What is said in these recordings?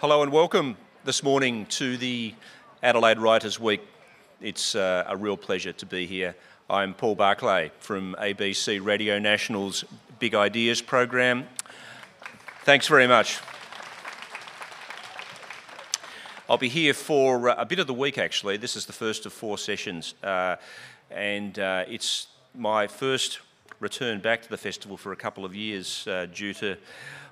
Hello and welcome this morning to the Adelaide Writers Week. It's uh, a real pleasure to be here. I'm Paul Barclay from ABC Radio National's Big Ideas program. Thanks very much. I'll be here for uh, a bit of the week actually. This is the first of four sessions, uh, and uh, it's my first return back to the festival for a couple of years uh, due to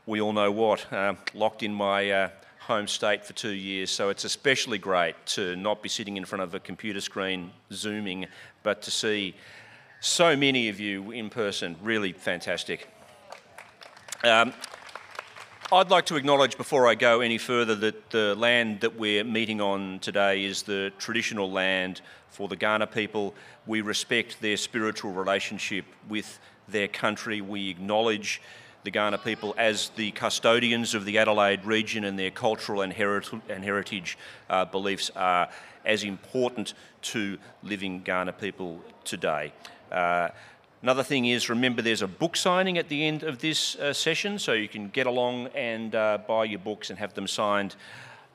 we all know what, uh, locked in my home state for two years, so it's especially great to not be sitting in front of a computer screen zooming, but to see so many of you in person. Really fantastic. Um, I'd like to acknowledge before I go any further that the land that we're meeting on today is the traditional land for the Kaurna people. We respect their spiritual relationship with their country. We acknowledge the Kaurna people as the custodians of the Adelaide region and their cultural and, and heritage uh, beliefs are as important to living Kaurna people today. Uh, another thing is remember there's a book signing at the end of this uh, session, so you can get along and uh, buy your books and have them signed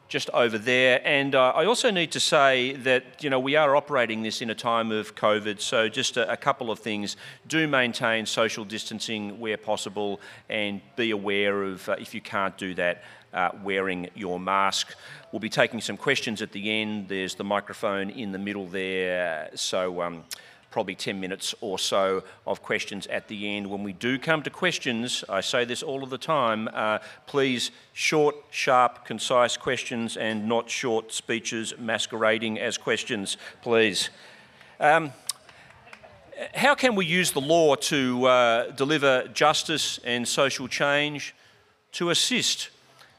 just over there. And uh, I also need to say that you know we are operating this in a time of COVID, so just a, a couple of things: do maintain social distancing where possible, and be aware of uh, if you can't do that, uh, wearing your mask. We'll be taking some questions at the end. There's the microphone in the middle there, so. Um, probably 10 minutes or so of questions at the end. When we do come to questions, I say this all of the time, uh, please short, sharp, concise questions and not short speeches masquerading as questions, please. Um, how can we use the law to uh, deliver justice and social change to assist,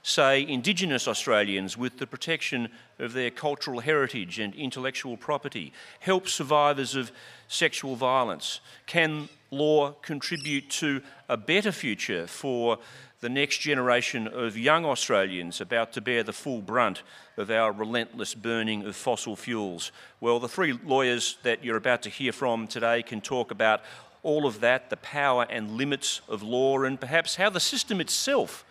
say, Indigenous Australians with the protection of their cultural heritage and intellectual property, help survivors of sexual violence? Can law contribute to a better future for the next generation of young Australians about to bear the full brunt of our relentless burning of fossil fuels? Well, the three lawyers that you're about to hear from today can talk about all of that, the power and limits of law, and perhaps how the system itself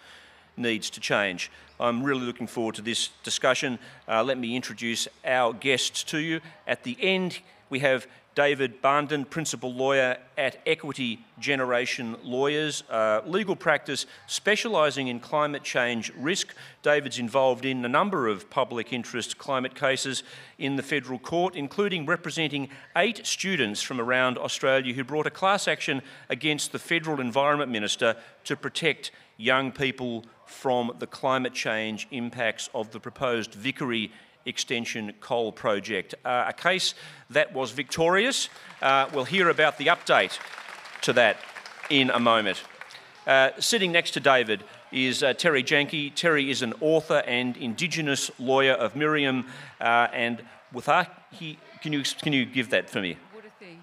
needs to change. I'm really looking forward to this discussion. Uh, let me introduce our guests to you. At the end, we have David Barnden, Principal Lawyer at Equity Generation Lawyers, legal practice specialising in climate change risk. David's involved in a number of public interest climate cases in the federal court, including representing eight students from around Australia who brought a class action against the Federal Environment Minister to protect young people from the climate change impacts of the proposed Vickery Extension Coal Project. Uh, a case that was victorious. Uh, we'll hear about the update to that in a moment. Uh, sitting next to David is uh, Terri Janke. Terri is an author and Indigenous lawyer of Meriam, uh, and with her, he, can you can you give that for me?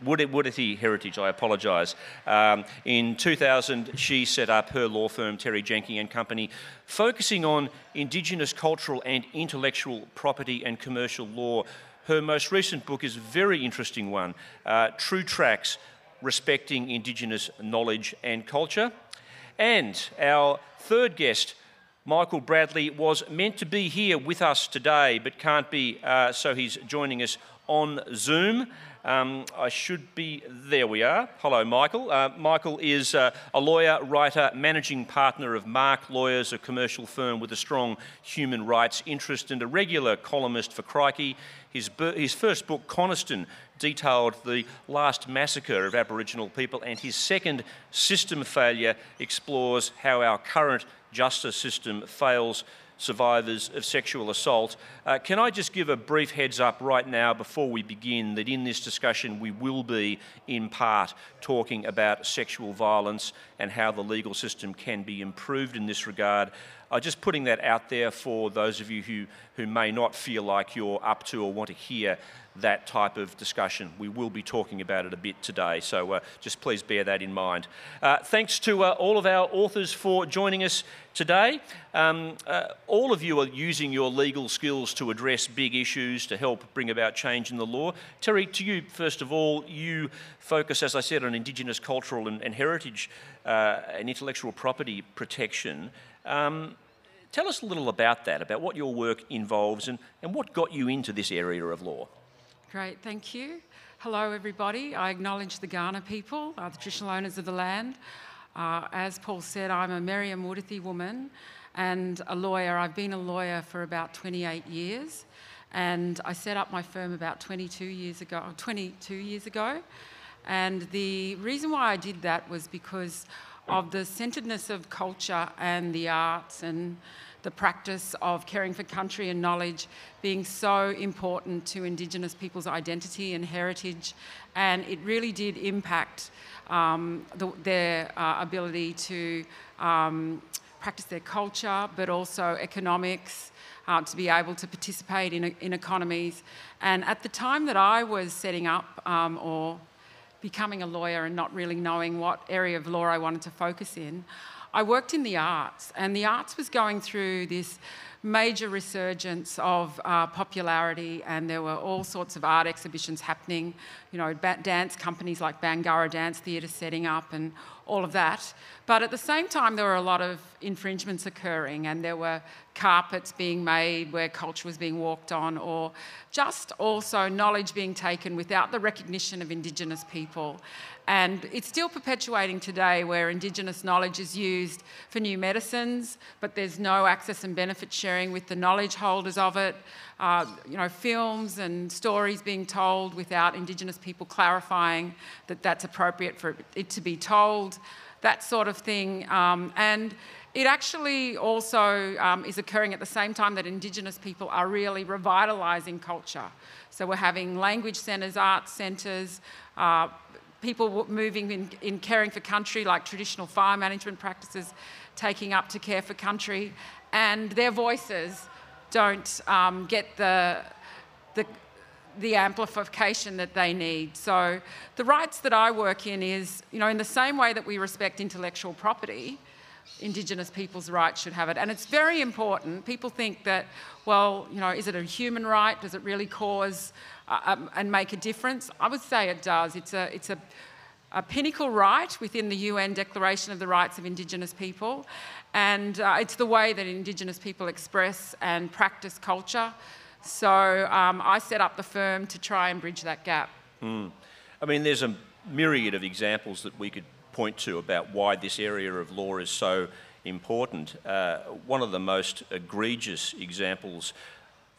Wurruti Heritage, I apologise. Um, in 2000, she set up her law firm, Terri Janke and Company, focusing on Indigenous cultural and intellectual property and commercial law. Her most recent book is a very interesting one, uh, True Tracks, Respecting Indigenous Knowledge and Culture. And our third guest, Michael Bradley, was meant to be here with us today, but can't be, uh, so he's joining us on Zoom. Um, I should be, there we are. Hello, Michael. Uh, Michael is uh, a lawyer, writer, managing partner of Marque Lawyers, a commercial firm with a strong human rights interest, and a regular columnist for Crikey. His, his first book, Coniston, detailed the last massacre of Aboriginal people, and his second, System Failure, explores how our current justice system fails survivors of sexual assault. Uh, can I just give a brief heads up right now before we begin that in this discussion we will be, in part, talking about sexual violence and how the legal system can be improved in this regard. I'm just putting that out there for those of you who, who may not feel like you're up to or want to hear that type of discussion. We will be talking about it a bit today, so uh, just please bear that in mind. Uh, thanks to uh, all of our authors for joining us today. Um, uh, all of you are using your legal skills to address big issues to help bring about change in the law. Terri, to you, first of all, you focus, as I said, on Indigenous cultural and, and heritage uh, and intellectual property protection. Um, Tell us a little about that, about what your work involves and, and what got you into this area of law. Great, thank you. Hello, everybody. I acknowledge the Kaurna people, uh, the traditional owners of the land. Uh, as Paul said, I'm a Meriam Wuthathi woman and a lawyer. I've been a lawyer for about 28 years, and I set up my firm about 22 years ago. 22 years ago, and the reason why I did that was because of the centeredness of culture and the arts and the practice of caring for country and knowledge being so important to Indigenous people's identity and heritage, and it really did impact um, the, their uh, ability to um, practice their culture, but also economics. Uh, to be able to participate in, in economies. And at the time that I was setting up um, or becoming a lawyer and not really knowing what area of law I wanted to focus in, I worked in the arts, and the arts was going through this major resurgence of uh, popularity, and there were all sorts of art exhibitions happening. You know, dance companies like Bangarra Dance Theatre setting up, and all of that. But at the same time, there were a lot of infringements occurring, and there were carpets being made where culture was being walked on, or just also knowledge being taken without the recognition of Indigenous people. And it's still perpetuating today where Indigenous knowledge is used for new medicines, but there's no access and benefit sharing with the knowledge holders of it. Uh, you know, films and stories being told without Indigenous people clarifying that that's appropriate for it to be told, that sort of thing. Um, and it actually also um, is occurring at the same time that Indigenous people are really revitalising culture. So we're having language centres, arts centres, uh, people moving in, in caring for country, like traditional fire management practices, taking up to care for country, and their voices don't um, get the, the, the amplification that they need. So the rights that I work in is, you know, in the same way that we respect intellectual property, Indigenous people's rights should have it. And it's very important. People think that, well, you know, is it a human right? Does it really cause uh, um, and make a difference? I would say it does. It's a, it's a, a, pinnacle right within the UN Declaration of the Rights of Indigenous People. And uh, it's the way that Indigenous people express and practice culture. So um, I set up the firm to try and bridge that gap. Mm. I mean, there's a myriad of examples that we could point to about why this area of law is so important. Uh, one of the most egregious examples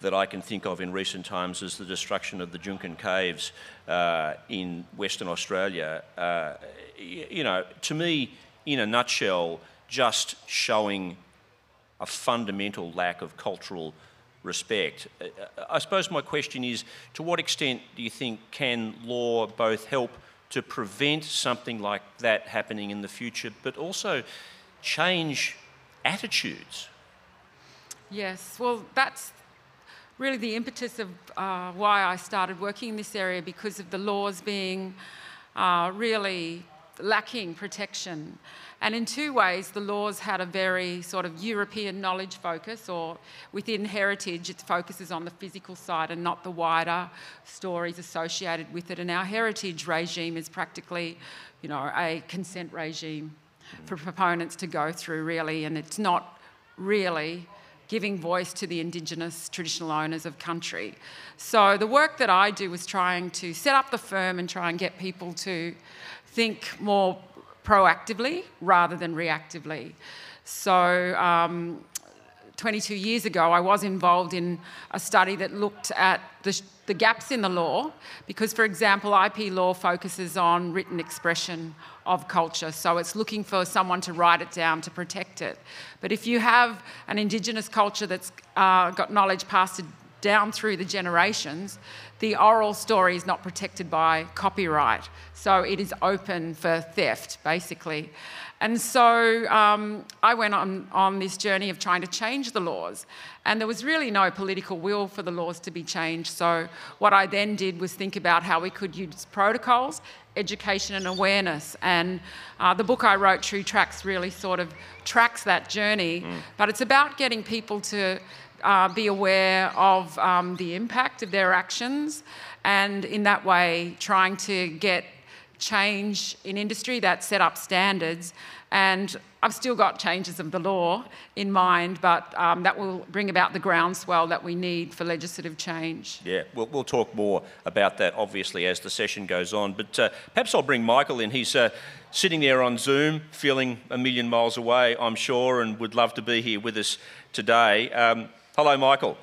that I can think of in recent times is the destruction of the Juukan Caves uh, in Western Australia. Uh, you know, to me, in a nutshell, just showing a fundamental lack of cultural respect. Uh, I suppose my question is to what extent do you think can law both help to prevent something like that happening in the future, but also change attitudes? Yes, well, that's really the impetus of uh, why I started working in this area because of the laws being uh, really lacking protection. And in two ways, the laws had a very sort of European knowledge focus, or within heritage, it focuses on the physical side and not the wider stories associated with it. And our heritage regime is practically, you know, a consent regime for proponents to go through, really, and it's not really giving voice to the Indigenous traditional owners of country. So the work that I do is trying to set up the firm and try and get people to think more proactively rather than reactively. So um, 22 years ago, I was involved in a study that looked at the, the, gaps in the law, because, for example, IP law focuses on written expression of culture. So it's looking for someone to write it down to protect it. But if you have an Indigenous culture that's uh, got knowledge passed down through the generations, the oral story is not protected by copyright. So it is open for theft, basically. And so um, I went on, on this journey of trying to change the laws. And there was really no political will for the laws to be changed. So what I then did was think about how we could use protocols, education, and awareness. And uh, the book I wrote, True Tracks, really sort of tracks that journey. Mm. But it's about getting people to uh, be aware of um, the impact of their actions and in that way trying to get change in industry that set up standards. And I've still got changes of the law in mind, but um, that will bring about the groundswell that we need for legislative change. Yeah, we'll, we'll talk more about that obviously as the session goes on. But uh, perhaps I'll bring Michael in. He's uh, sitting there on Zoom, feeling a million miles away, I'm sure, and would love to be here with us today. Um, hello, Michael.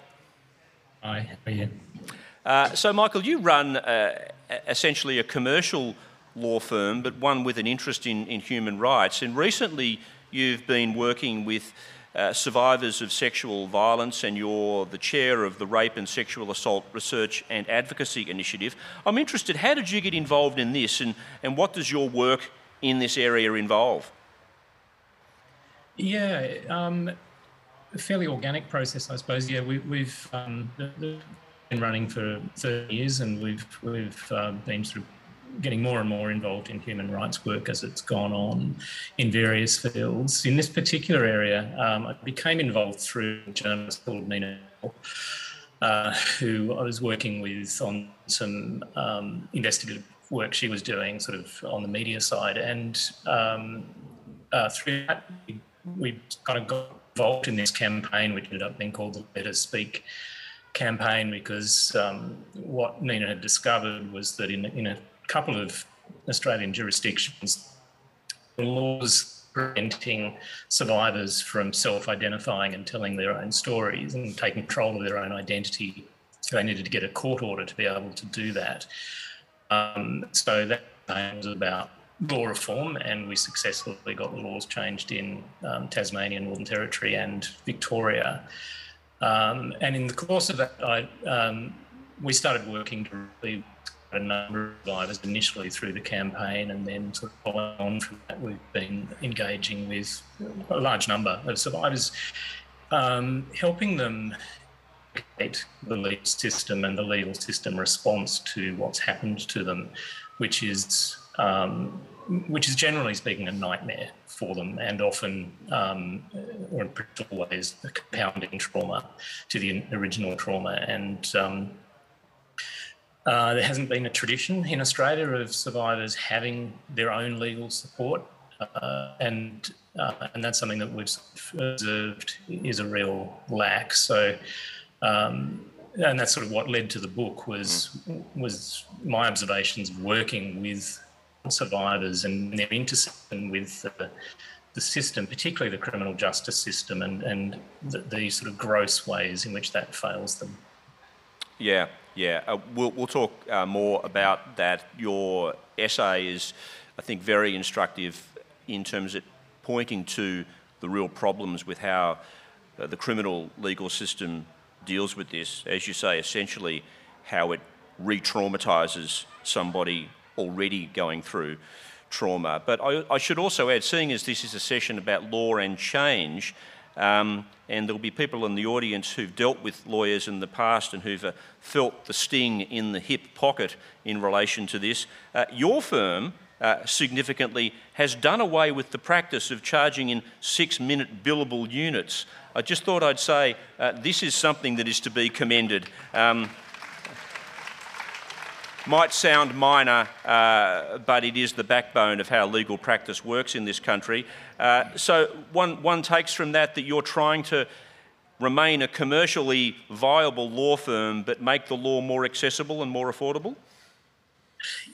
Hi, how are you? Uh, so, Michael, you run uh, essentially a commercial law firm, but one with an interest in, in human rights. And recently, you've been working with uh, survivors of sexual violence, and you're the chair of the Rape and Sexual Assault Research and Advocacy Initiative. I'm interested, how did you get involved in this, and, and what does your work in this area involve? Yeah, um, a fairly organic process, I suppose. Yeah, we, have um, been running for 30 years, and we've we've uh, been of getting more and more involved in human rights work as it's gone on in various fields. In this particular area, um, I became involved through a journalist called Nina, uh, who I was working with on some um, investigative work she was doing, sort of on the media side, and um, uh, through that we, we kind of got involved in this campaign, which ended up being called the Let Us Speak campaign because um, what Nina had discovered was that in, in a couple of Australian jurisdictions, laws preventing survivors from self identifying and telling their own stories and taking control of their own identity. So they needed to get a court order to be able to do that. Um, so that was about law reform, and we successfully got the laws changed in um, Tasmania, Northern Territory, and Victoria. Um, and in the course of that, I, um, we started working directly a number of survivors initially through the campaign, and then sort of following on from that, we've been engaging with a large number of survivors, um, helping them get the legal system and the legal system response to what's happened to them, which is um, which is generally speaking a nightmare for them and often, um, or in particular ways, compounding trauma to the original trauma. And um, uh, there hasn't been a tradition in Australia of survivors having their own legal support. Uh, and uh, and that's something that we've observed is a real lack. So, um, and that's sort of what led to the book was was my observations working with survivors and their intersection with the, the system, particularly the criminal justice system, and, and the, the, sort of gross ways in which that fails them. Yeah, yeah. Uh, we'll, we'll talk uh, more about that. Your essay is, I think, very instructive in terms of pointing to the real problems with how uh, the criminal legal system deals with this. As you say, essentially, how it re traumatizes somebody already going through trauma. But I, I, should also add, seeing as this is a session about law and change, um, and there'll be people in the audience who've dealt with lawyers in the past and who've uh, felt the sting in the hip pocket in relation to this. Uh, your firm uh, significantly has done away with the practice of charging in six minute billable units. I just thought I'd say uh, this is something that is to be commended. Um, might sound minor, uh, but it is the backbone of how legal practice works in this country. Uh, so one, one takes from that that you're trying to remain a commercially viable law firm, but make the law more accessible and more affordable?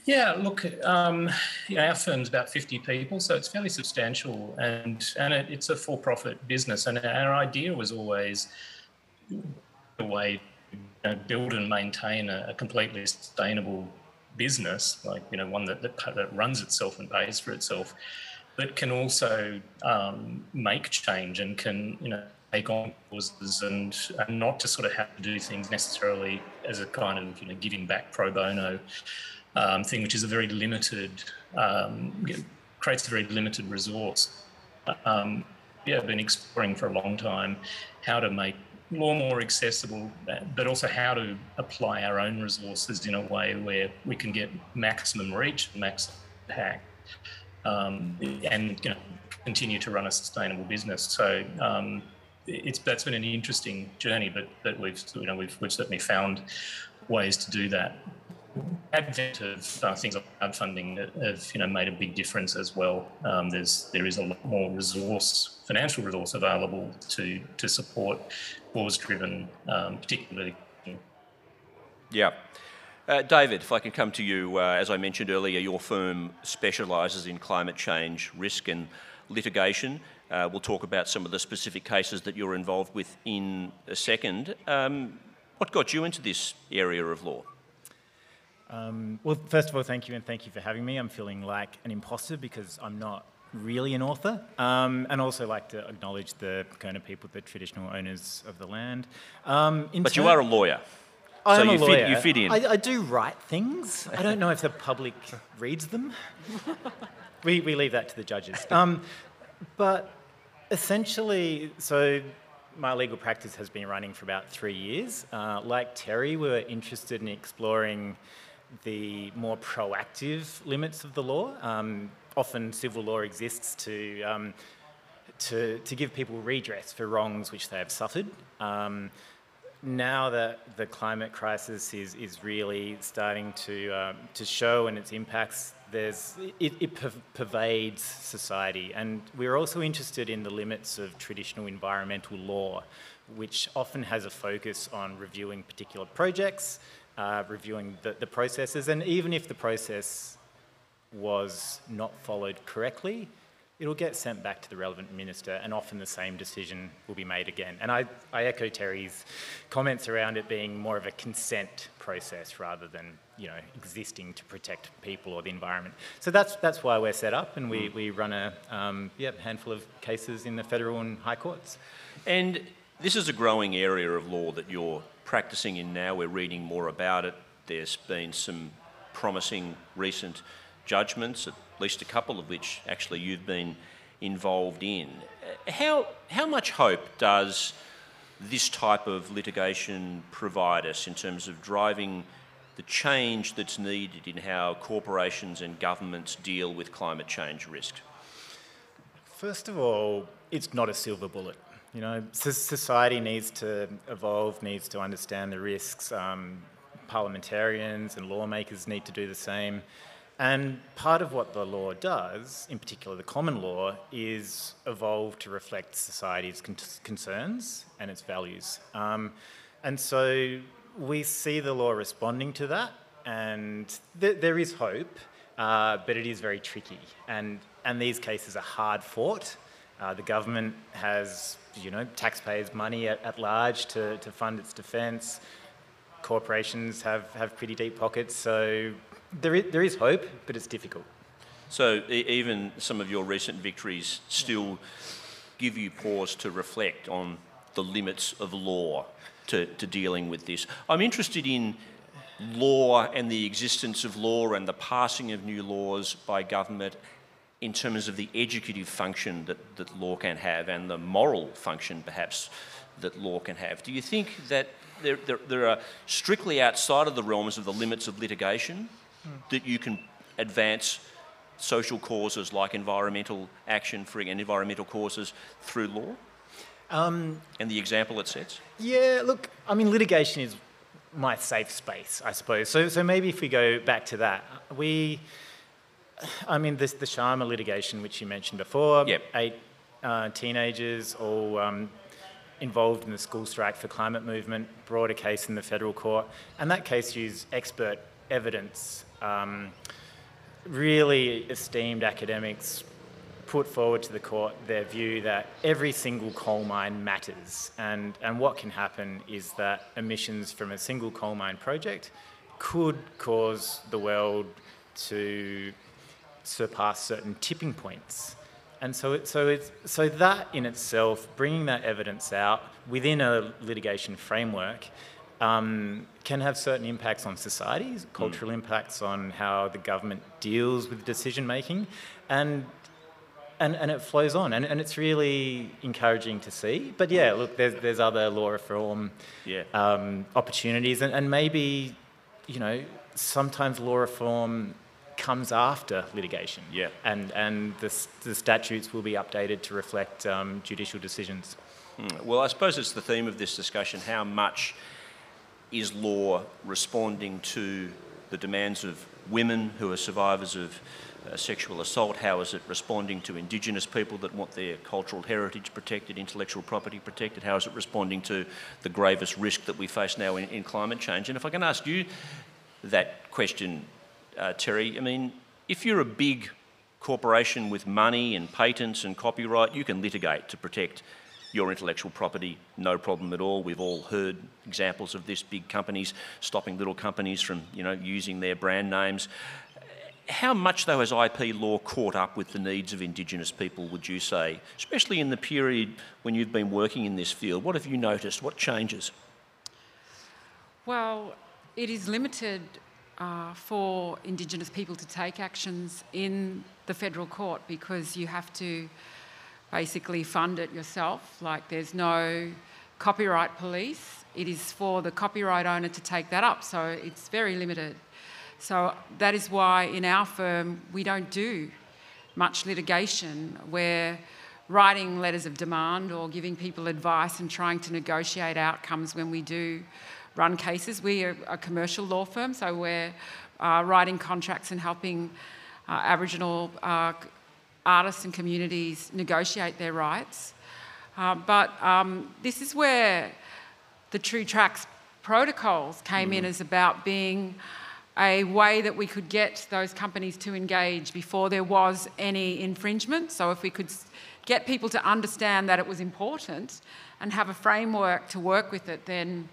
Yeah, look, um, our firm's about 50 people, so it's fairly substantial, and and it, it's a for-profit business. And our idea was always a way know, build and maintain a, a, completely sustainable business, like you know one that, that, that runs itself and pays for itself, but can also um, make change and can you know take on causes and, and not to sort of have to do things necessarily as a kind of you know giving back pro bono um, thing, which is a very limited um, creates a very limited resource. Um, yeah, I've been exploring for a long time how to make law more accessible, but also how to apply our own resources in a way where we can get maximum reach, maximum impact, um, and you know, continue to run a sustainable business. So um, it's that's been an interesting journey, but but we've you know we've we've certainly found ways to do that. Advent of uh, things like crowdfunding have you know made a big difference as well. Um, there's there is a lot more resource, financial resource available to to support cause-driven, um, particularly. Yeah. Uh, David, if I can come to you, uh, as I mentioned earlier, your firm specialises in climate change risk and litigation. Uh, we'll talk about some of the specific cases that you're involved with in a second. Um, what got you into this area of law? Um, well, first of all, thank you and thank you for having me. I'm feeling like an imposter because I'm not really an author, um, and also like to acknowledge the Kaurna people, the traditional owners of the land. Um, but you are a lawyer. I so am you a lawyer. Fit, you fit in. I, I, do write things. I don't know if the public reads them. We, we leave that to the judges. Um, but essentially, so my legal practice has been running for about three years. Uh, like Terri, we were interested in exploring the more proactive limits of the law. Um, often civil law exists to, um, to, to give people redress for wrongs which they have suffered. Um, now that the climate crisis is, is really starting to, um, to show and its impacts, there's, it, it pervades society. And we're also interested in the limits of traditional environmental law, which often has a focus on reviewing particular projects, uh, reviewing the, the processes, and even if the process was not followed correctly, it'll get sent back to the relevant minister and often the same decision will be made again. And I, I echo Terri's comments around it being more of a consent process rather than you know, existing to protect people or the environment. So that's, that's why we're set up and we, we run a um, yeah, handful of cases in the federal and high courts. And this is a growing area of law that you're practicing in now. We're reading more about it. There's been some promising recent judgments, at least a couple of which actually you've been involved in. How, how much hope does this type of litigation provide us in terms of driving the change that's needed in how corporations and governments deal with climate change risk? First of all, it's not a silver bullet. You know, society needs to evolve, needs to understand the risks. Um, parliamentarians and lawmakers need to do the same. And part of what the law does, in particular the common law, is evolve to reflect society's con concerns and its values. Um, and so we see the law responding to that, and th there is hope, uh, but it is very tricky. And, and these cases are hard fought. Uh, the government has, you know, taxpayers' money at, at large to, to fund its defence. Corporations have, have pretty deep pockets, so there is, there is hope, but it's difficult. So e even some of your recent victories still give you pause to reflect on the limits of law to, to dealing with this. I'm interested in law and the existence of law and the passing of new laws by government in terms of the educative function that, that law can have and the moral function perhaps that law can have. Do you think that there, there, there are strictly outside of the realms of the limits of litigation that you can advance social causes like environmental action for and environmental causes through law? Um, and the example it sets? Yeah, look, I mean, litigation is my safe space, I suppose. So, so maybe if we go back to that, we, I mean, this, the Sharma litigation, which you mentioned before, yep. eight uh, teenagers all um, involved in the school strike for climate movement, brought a case in the federal court, and that case used expert evidence. Um, really esteemed academics put forward to the court their view that every single coal mine matters. And, and what can happen is that emissions from a single coal mine project could cause the world to surpass certain tipping points. And so, it, so, it's, so that in itself, bringing that evidence out within a litigation framework um, can have certain impacts on society, cultural mm. impacts on how the government deals with decision making, and and, and it flows on, and, and it's really encouraging to see. But yeah, look, there's, there's other law reform yeah. um, opportunities, and, and maybe, you know, sometimes law reform comes after litigation. Yeah. And, and the, the statutes will be updated to reflect um, judicial decisions. Hmm. Well, I suppose it's the theme of this discussion how much is law responding to the the demands of women who are survivors of uh, sexual assault? How is it responding to Indigenous people that want their cultural heritage protected, intellectual property protected? How is it responding to the gravest risk that we face now in, in climate change? And if I can ask you that question, uh, Terri, I mean, if you're a big corporation with money and patents and copyright, you can litigate to protect your intellectual property, no problem at all. We've all heard examples of this, big companies stopping little companies from, you know, using their brand names. How much, though, has IP law caught up with the needs of Indigenous people, would you say, especially in the period when you've been working in this field? What have you noticed? What changes? Well, it is limited uh, for Indigenous people to take actions in the federal court because you have to basically fund it yourself. Like there's no copyright police. It is for the copyright owner to take that up. So it's very limited. So that is why in our firm we don't do much litigation where writing letters of demand or giving people advice and trying to negotiate outcomes when we do run cases. We are a commercial law firm, so we're uh, writing contracts and helping uh, Aboriginal uh, artists and communities negotiate their rights. Uh, but um, this is where the True Tracks protocols came mm. in as about being a way that we could get those companies to engage before there was any infringement. So if we could get people to understand that it was important and have a framework to work with it, then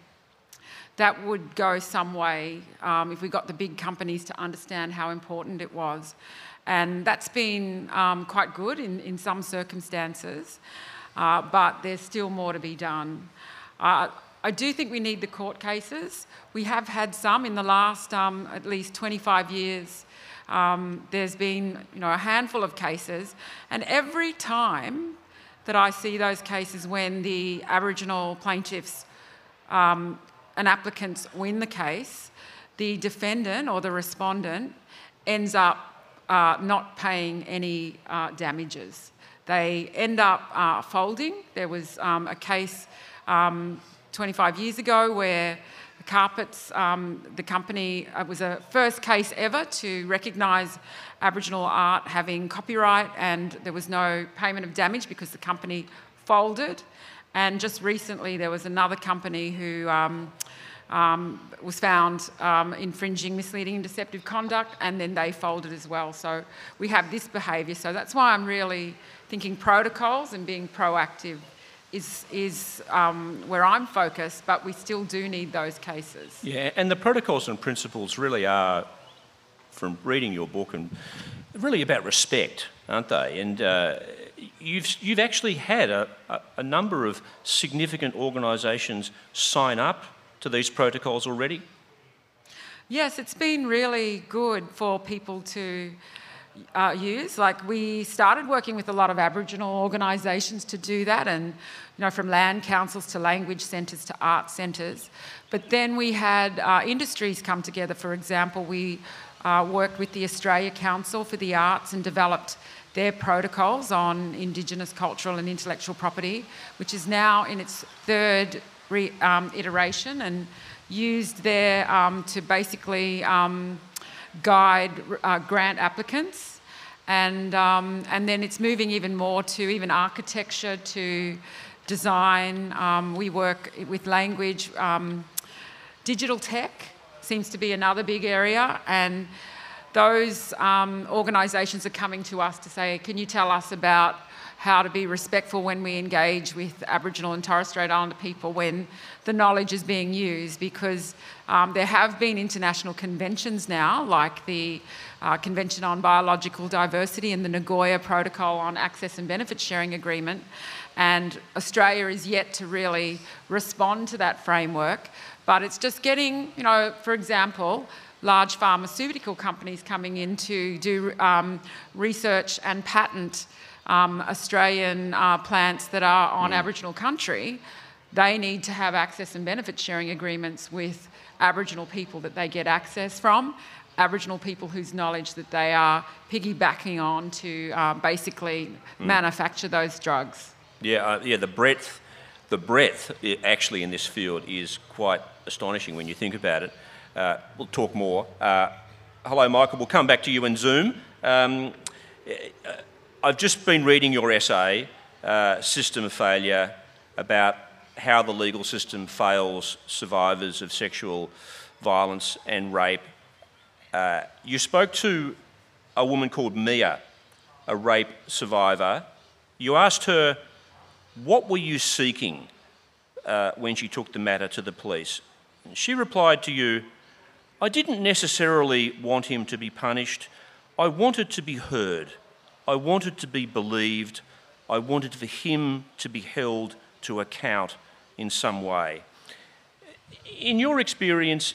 that would go some way um, if we got the big companies to understand how important it was. And that's been um, quite good in, in some circumstances, uh, but there's still more to be done. Uh, I do think we need the court cases. We have had some in the last um, at least 25 years. Um, there's been you know, a handful of cases, and every time that I see those cases when the Aboriginal plaintiffs um, and applicants win the case, the defendant or the respondent ends up uh, not paying any uh, damages. They end up uh, folding. There was um, a case um, 25 years ago where the Carpets, um, the company, it was a first case ever to recognise Aboriginal art having copyright, and there was no payment of damage because the company folded. And just recently, there was another company who um, um, was found um, infringing misleading and deceptive conduct, and then they folded as well. So we have this behaviour. So that's why I'm really thinking protocols and being proactive is, is um, where I'm focused, but we still do need those cases. Yeah, and the protocols and principles really are, from reading your book, and really about respect, aren't they? And uh, you've, you've actually had a, a, a number of significant organisations sign up to these protocols already? Yes, it's been really good for people to uh, use. Like we started working with a lot of Aboriginal organisations to do that, and you know, from land councils to language centres to art centres. But then we had uh, industries come together. For example, we uh, worked with the Australia Council for the Arts and developed their protocols on Indigenous cultural and intellectual property, which is now in its third re, um, iteration and used there um, to basically um, guide uh, grant applicants. And, um, and then it's moving even more to even architecture, to design. Um, we work with language. digital tech seems to be another big area. And those um, organisations are coming to us to say, can you tell us about how to be respectful when we engage with Aboriginal and Torres Strait Islander people when the knowledge is being used because um, there have been international conventions now, like the uh, Convention on Biological Diversity and the Nagoya Protocol on Access and Benefit Sharing Agreement. And Australia is yet to really respond to that framework. But it's just getting, you know, for example, large pharmaceutical companies coming in to do um, research and patent um, Australian uh, plants that are on mm. Aboriginal country, they need to have access and benefit sharing agreements with Aboriginal people that they get access from, Aboriginal people whose knowledge that they are piggybacking on to uh, basically mm. manufacture those drugs. Yeah, uh, yeah. The breadth, the breadth actually in this field is quite astonishing when you think about it. Uh, we'll talk more. Uh, hello, Michael. We'll come back to you in Zoom. Um, I've just been reading your essay, uh, System of Failure, about how the legal system fails survivors of sexual violence and rape. Uh, you spoke to a woman called Mia, a rape survivor. You asked her, What were you seeking uh, when she took the matter to the police? She replied to you, I didn't necessarily want him to be punished. I wanted to be heard. I wanted to be believed. I wanted for him to be held to account in some way. In your experience,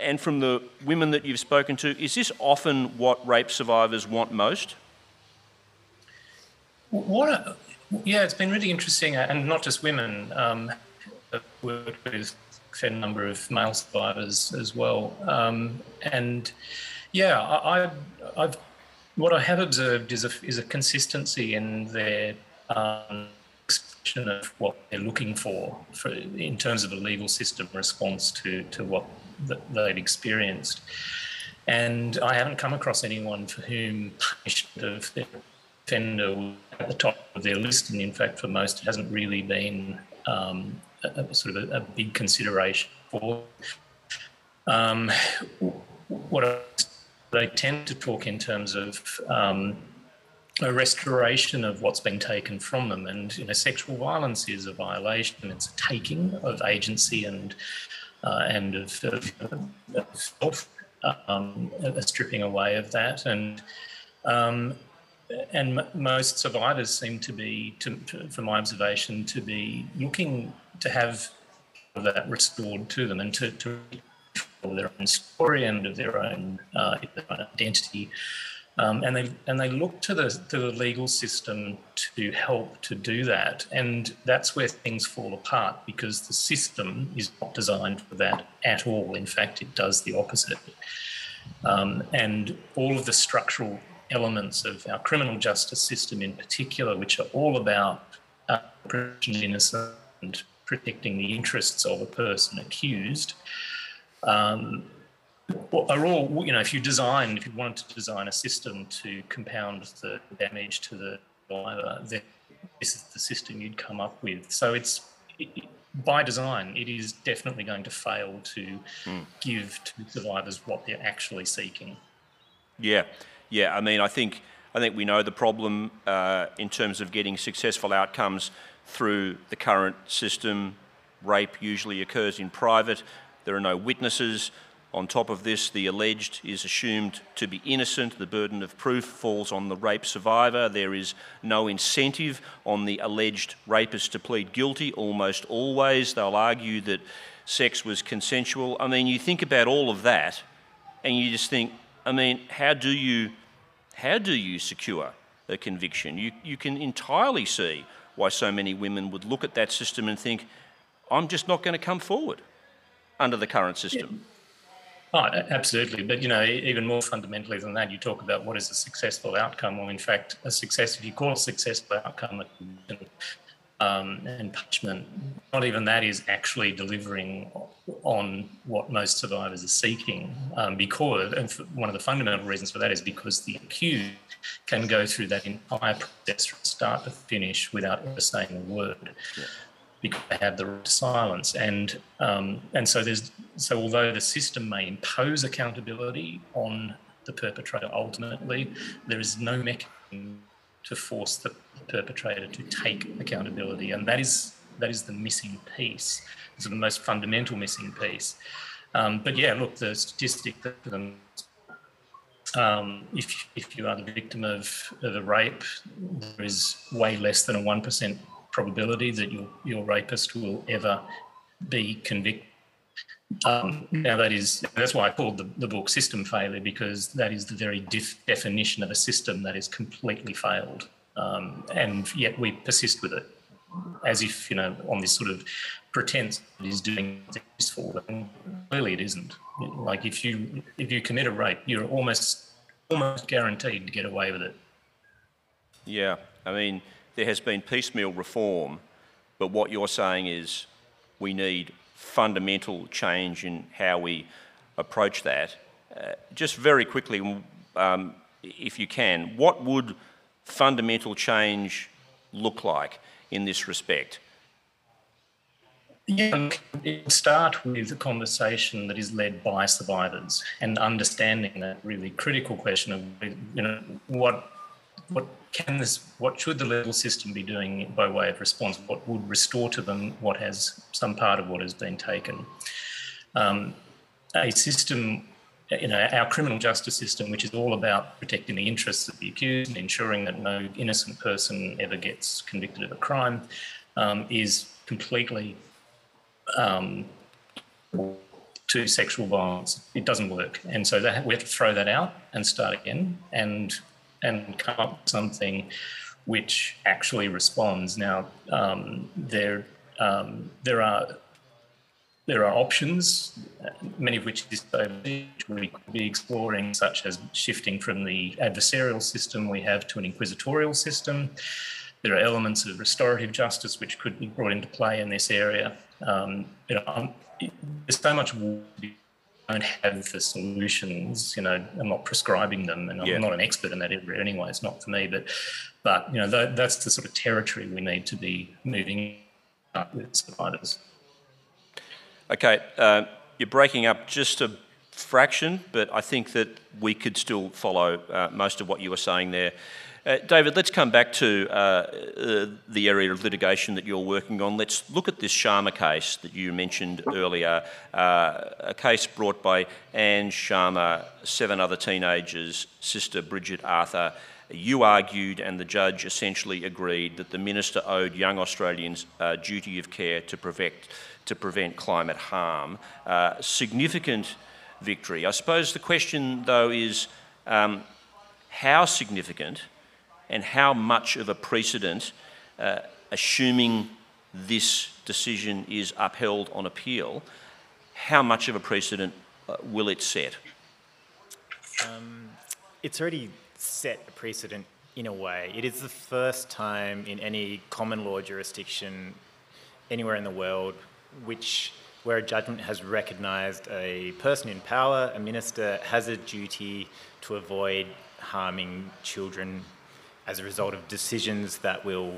and from the women that you've spoken to, is this often what rape survivors want most? What? A, yeah, it's been really interesting, and not just women. Um, worked with fair number of male survivors as well, um, and yeah, I, have what I have observed is a is a consistency in their um, expression of what they're looking for, for in terms of a legal system response to to what they've experienced. And I haven't come across anyone for whom punishment of their offender was at the top of their list, and in fact, for most, it hasn't really been um, a, a, sort of a, a, big consideration for. Um, what they tend to talk in terms of um, a restoration of what's been taken from them, and you know, sexual violence is a violation; it's a taking of agency and uh, and of, of, of self, um, a stripping away of that. And um, and most survivors seem to be, to, to, from my observation, to be looking to have that restored to them and to, to their own story and of their own, uh, their own identity. Um, and they and they look to the to the legal system to help to do that, and that's where things fall apart because the system is not designed for that at all. In fact, it does the opposite. Um, and all of the structural elements of our criminal justice system, in particular, which are all about uh, and protecting the interests of a person accused. Um, are all, you know, if you design, if you wanted to design a system to compound the damage to the survivor, then this is the system you'd come up with. So it's, it, by design, it is definitely going to fail to mm. give to survivors what they're actually seeking. Yeah, yeah. I mean, I think I think we know the problem uh, in terms of getting successful outcomes through the current system. Rape usually occurs in private. There are no witnesses. On top of this, the alleged is assumed to be innocent. The burden of proof falls on the rape survivor. There is no incentive on the alleged rapist to plead guilty, almost always. They'll argue that sex was consensual. I mean, you think about all of that and you just think, I mean, how do you, how do you secure a conviction? You, you can entirely see why so many women would look at that system and think, I'm just not going to come forward under the current system. Yeah. Oh, absolutely. But, you know, even more fundamentally than that, you talk about what is a successful outcome. Well, in fact, a success, if you call a successful outcome um, and punishment, not even that is actually delivering on what most survivors are seeking. Um, because, and one of the fundamental reasons for that is because the accused can go through that entire process from start to finish without ever saying a word. Yeah because they have the right to silence. And um, and so there's so although the system may impose accountability on the perpetrator ultimately, there is no mechanism to force the perpetrator to take accountability, and that is that is the missing piece. It's the most fundamental missing piece. Um, but yeah, look, the statistic that um, um, if, if you are the victim of, of a rape, there is way less than a 1% probability that your, your rapist will ever be convicted. Um, now that is that's why I called the, the book "System Failure" because that is the very def- definition of a system that is completely failed, um, and yet we persist with it as if you know on this sort of pretense it is doing useful. And clearly, it isn't. Like if you if you commit a rape, you're almost almost guaranteed to get away with it. Yeah, I mean, there has been piecemeal reform, but what you're saying is we need fundamental change in how we approach that. Uh, just very quickly, um, if you can, what would fundamental change look like in this respect? Yeah, it start with a conversation that is led by survivors and understanding that really critical question of you know what what can this what should the legal system be doing by way of response? What would restore to them what has some part of what has been taken? Um, a system you know, our criminal justice system, which is all about protecting the interests of the accused and ensuring that no innocent person ever gets convicted of a crime, um, is completely um, to sexual violence. It doesn't work, and so that, we have to throw that out and start again, and and come up with something which actually responds. Now, um, there um, there are there are options, many of which we could be exploring, such as shifting from the adversarial system we have to an inquisitorial system. There are elements of restorative justice which could be brought into play in this area. Um, you know, there's so much we don't have the solutions. You know, I'm not prescribing them, and I'm yeah. not an expert in that area anyway. It's not for me, but but you know, that, that's the sort of territory we need to be moving up with providers. Okay, uh, you're breaking up just a fraction, but I think that we could still follow uh, most of what you were saying there. Uh, David, let's come back to uh, uh, the area of litigation that you're working on. Let's look at this Sharma case that you mentioned earlier, uh, a case brought by Anj Sharma, seven other teenagers, sister Brigid Arthur. You argued, and the judge essentially agreed, that the minister owed young Australians a duty of care to prevent, to prevent climate harm. Uh, significant victory. I suppose the question, though, is um, how significant and how much of a precedent, uh, assuming this decision is upheld on appeal, how much of a precedent uh, will it set? Um, it's already set a precedent in a way. It is the first time in any common law jurisdiction anywhere in the world which where a judgment has recognised a person in power, a minister, has a duty to avoid harming children as a result of decisions that will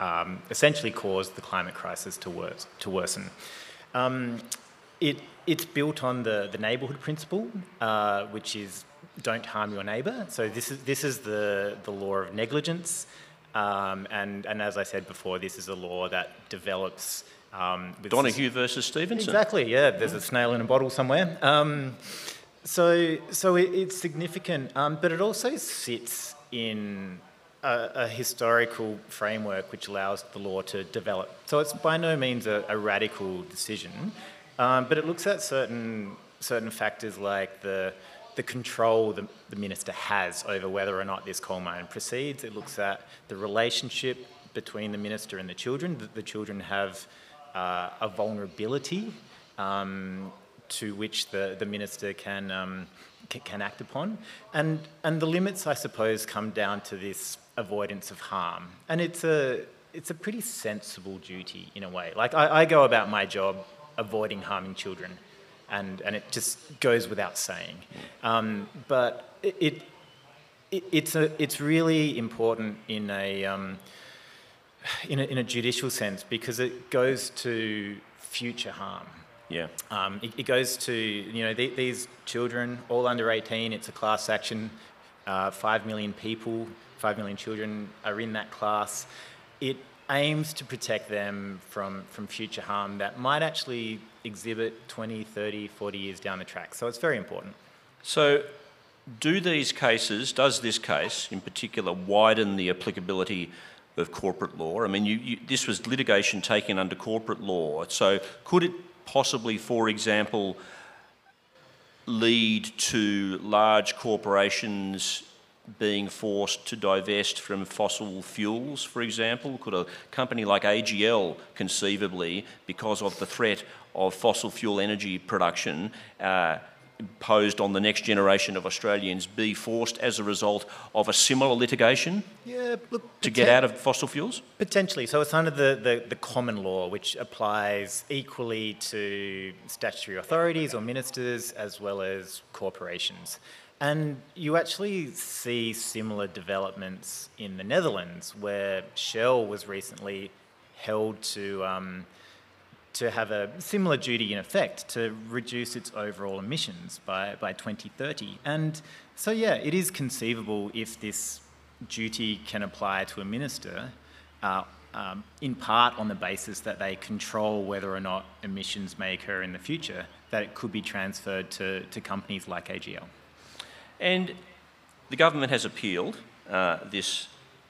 um, essentially cause the climate crisis to, wor- to worsen. Um, it, it's built on the, the neighbourhood principle, uh, which is don't harm your neighbour. So this is, this is the, the law of negligence. Um, and, and as I said before, this is a law that develops. Um, Donoghue versus Stevenson. Exactly, yeah. There's a snail in a bottle somewhere. Um, so so it, it's significant, um, but it also sits in a, a, historical framework which allows the law to develop. So it's by no means a, a radical decision, um, but it looks at certain certain factors like the the control the, the minister has over whether or not this coal mine proceeds. It looks at the relationship between the minister and the children. The, the children have uh, a vulnerability um, to which the, the minister can um, can act upon. And, and the limits, I suppose, come down to this avoidance of harm. And it's a, it's a pretty sensible duty in a way. Like, I, I go about my job avoiding harming children, and, and it just goes without saying. Um, but it, it, it, it's, a, it's really important in a, um, in a, in a judicial sense because it goes to future harm. Yeah. Um, it, it, goes to, you know, th- these children, all under 18, it's a class action. Uh, five million people, five million children are in that class. It aims to protect them from, from future harm that might actually exhibit 20, 30, 40 years down the track. So it's very important. So, do these cases, does this case in particular widen the applicability of corporate law? I mean, you, you, this was litigation taken under corporate law. So, could it possibly, for example, lead to large corporations being forced to divest from fossil fuels, for example? Could a company like AGL conceivably, because of the threat of fossil fuel energy production, uh, imposed on the next generation of Australians be forced as a result of a similar litigation Yeah, look. to get out of fossil fuels? Potentially. So it's under the, the, the common law, which applies equally to statutory authorities or ministers as well as corporations. And you actually see similar developments in the Netherlands, where Shell was recently held to, um, to have a similar duty in effect to reduce its overall emissions by, by 2030. And so, yeah, it is conceivable if this duty can apply to a minister, uh, um, in part on the basis that they control whether or not emissions may occur in the future, that it could be transferred to, to companies like AGL. And the government has appealed uh, this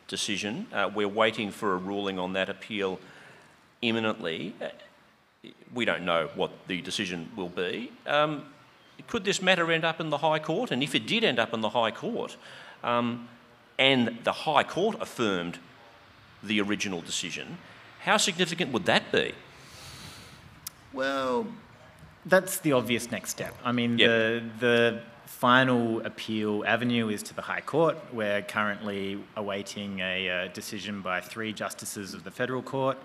decision. Uh, we're waiting for a ruling on that appeal imminently. We don't know what the decision will be. Um, could this matter end up in the High Court? And if it did end up in the High Court, um, and the High Court affirmed the original decision, how significant would that be? Well, that's the obvious next step. I mean, Yep. the, the final appeal avenue is to the High Court. We're currently awaiting a uh, decision by three justices of the Federal Court.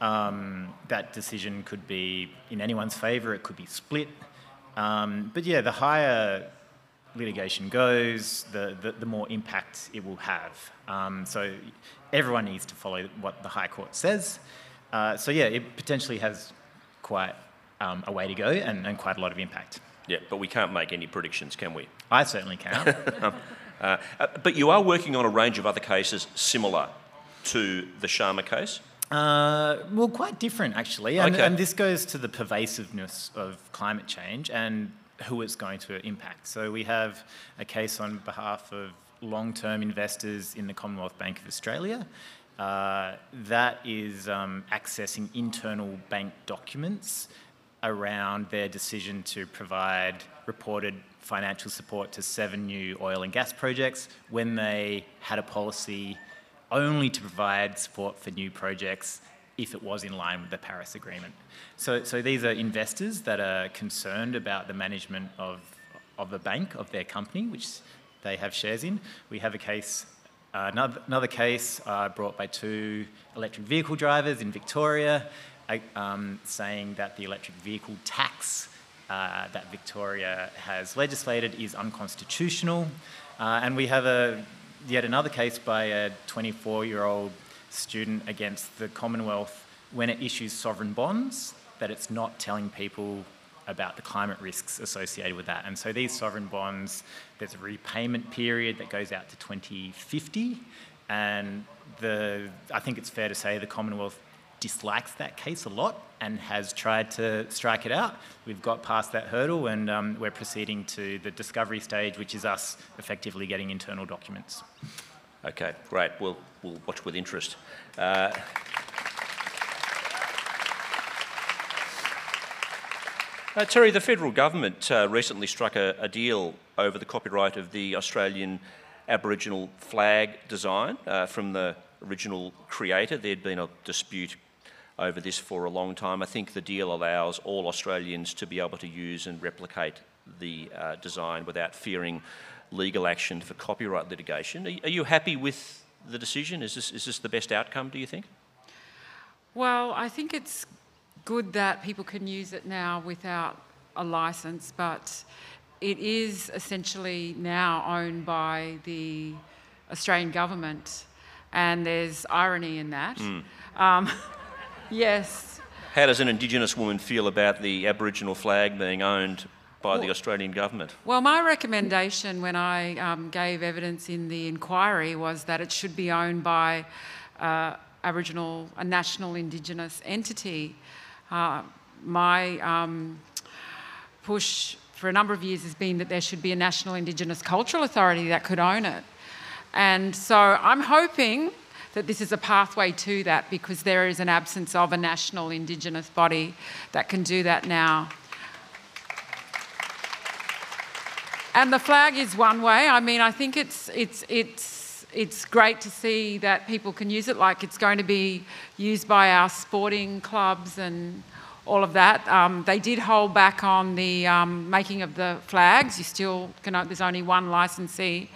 Um, that decision could be in anyone's favour, it could be split. Um, but yeah, the higher litigation goes, the, the, the more impact it will have. Um, so everyone needs to follow what the High Court says. Uh, so yeah, it potentially has quite um, a way to go and, and quite a lot of impact. Yeah, but we can't make any predictions, can we? I certainly can. Uh, uh, but you are working on a range of other cases similar to the Sharma case. Uh, well, quite different actually, and, Okay. and this goes to the pervasiveness of climate change and who it's going to impact. So we have a case on behalf of long-term investors in the Commonwealth Bank of Australia. Uh, that is um, accessing internal bank documents around their decision to provide reported financial support to seven new oil and gas projects when they had a policy only to provide support for new projects if it was in line with the Paris Agreement. So, so these are investors that are concerned about the management of, of the bank, of their company, which they have shares in. We have a case, uh, another, another case uh, brought by two electric vehicle drivers in Victoria, uh, um, saying that the electric vehicle tax uh, that Victoria has legislated is unconstitutional. Uh, and we have a, yet another case by a 24 year old student against the Commonwealth when it issues sovereign bonds, that it's not telling people about the climate risks associated with that. And so these sovereign bonds, there's a repayment period that goes out to 2050. And the, I think it's fair to say the Commonwealth dislikes that case a lot and has tried to strike it out. We've got past that hurdle and um, we're proceeding to the discovery stage, which is us effectively getting internal documents. Okay, great. We'll, we'll watch with interest. Uh, uh, Terri, the federal government uh, recently struck a, a deal over the copyright of the Australian Aboriginal flag design uh, from the original creator. There'd been a dispute over this for a long time. I think the deal allows all Australians to be able to use and replicate the uh, design without fearing legal action for copyright litigation. Are, are you happy with the decision? Is this, is this the best outcome, do you think? Well, I think it's good that people can use it now without a license, but it is essentially now owned by the Australian government, and there's irony in that. Um, yes. How does an Indigenous woman feel about the Aboriginal flag being owned by the Australian government? Well, my recommendation when I um, gave evidence in the inquiry was that it should be owned by uh, Aboriginal, a national Indigenous entity. Uh, my um, push for a number of years has been that there should be a national Indigenous cultural authority that could own it. And so I'm hoping that this is a pathway to that because there is an absence of a national Indigenous body that can do that now. And the flag is one way. I mean, I think it's it's it's it's great to see that people can use it. Like it's going to be used by our sporting clubs and all of that. Um, they did hold back on the um, making of the flags. You still can, there's only one licensee.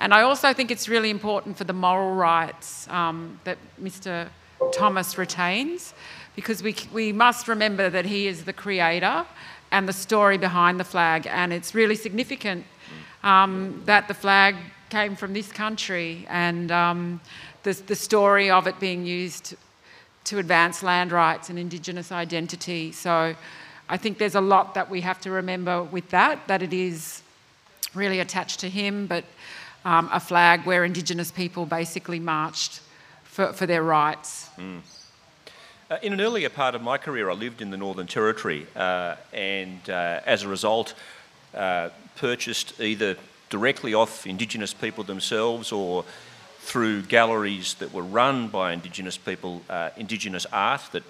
And I also think it's really important for the moral rights um, that Mr. Thomas retains, because we, we must remember that he is the creator and the story behind the flag. And it's really significant um, that the flag came from this country and um, the, the story of it being used to advance land rights and Indigenous identity. So I think there's a lot that we have to remember with that, that it is really attached to him, but um, a flag where Indigenous people basically marched for, for their rights. Mm. Uh, in an earlier part of my career, I lived in the Northern Territory uh, and uh, as a result, uh, purchased either directly off Indigenous people themselves or through galleries that were run by Indigenous people, uh, Indigenous art that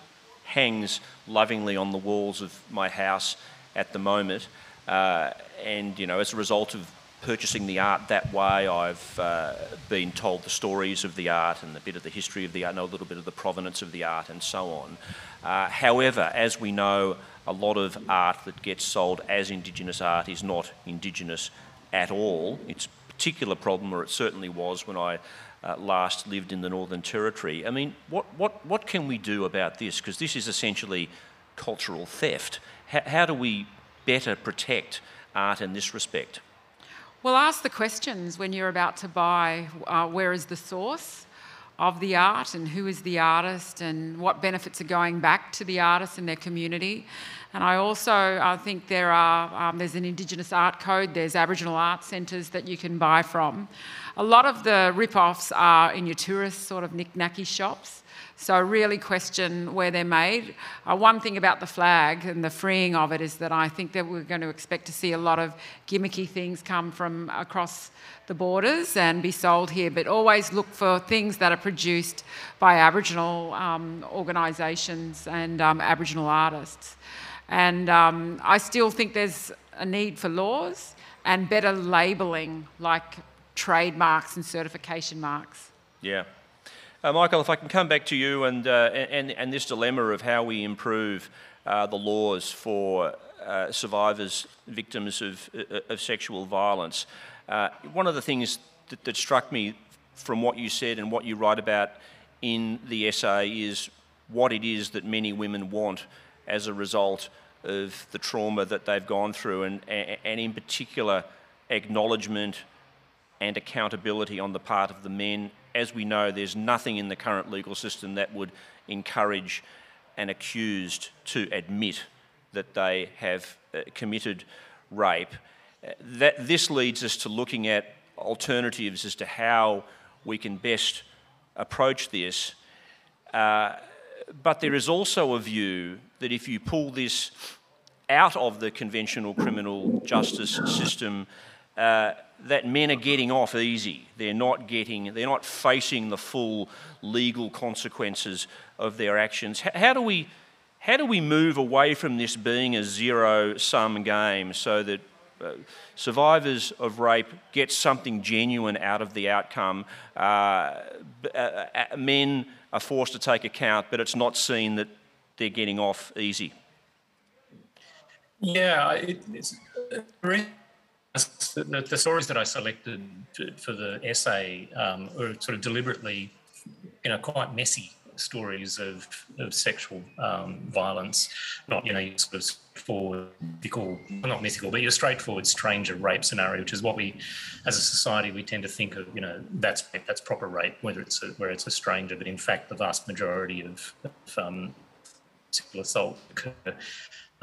hangs lovingly on the walls of my house at the moment. Uh, and, you know, as a result of purchasing the art that way, I've uh, been told the stories of the art and a bit of the history of the art, know a little bit of the provenance of the art and so on. Uh, however, as we know, a lot of art that gets sold as Indigenous art is not Indigenous at all. It's a particular problem, or it certainly was when I uh, last lived in the Northern Territory. I mean, what, what, what can we do about this? Because this is essentially cultural theft. H- how do we better protect art in this respect? Well, ask the questions when you're about to buy uh, where is the source of the art and who is the artist and what benefits are going back to the artist and their community. And I also I think there are um, there's an Indigenous art code. There's Aboriginal art centres that you can buy from. A lot of the rip-offs are in your tourist sort of knick-knacky shops. So I really question where they're made. Uh, one thing about the flag and the freeing of it is that I think that we're going to expect to see a lot of gimmicky things come from across the borders and be sold here, but always look for things that are produced by Aboriginal um, organisations and um, Aboriginal artists. And um, I still think there's a need for laws and better labelling, like trademarks and certification marks. Yeah. Uh, Michael, if I can come back to you and, uh, and, and this dilemma of how we improve uh, the laws for uh, survivors, victims of, uh, of sexual violence. Uh, one of the things that, that struck me from what you said and what you write about in the essay is what it is that many women want as a result of the trauma that they've gone through, and, and in particular, acknowledgement and accountability on the part of the men. As we know, there's nothing in the current legal system that would encourage an accused to admit that they have uh, committed rape. Uh, that, this leads us to looking at alternatives as to how we can best approach this. Uh, but there is also a view that if you pull this out of the conventional criminal justice system, uh, that men are getting off easy. They're not getting, they're not facing the full legal consequences of their actions. How do we, how do we move away from this being a zero-sum game so that uh, survivors of rape get something genuine out of the outcome? Uh, uh, uh men are forced to take account, but it's not seen that they're getting off easy. Yeah, it, it's the, the, stories that I selected for the essay um, are sort of deliberately, you know, quite messy stories of, of sexual um, violence, not, you know, sort of straightforward, mythical, not mythical, but your straightforward stranger rape scenario, which is what we, as a society, we tend to think of, you know, that's that's proper rape, whether it's a, where it's a stranger, but in fact, the vast majority of, of um, sexual assault occur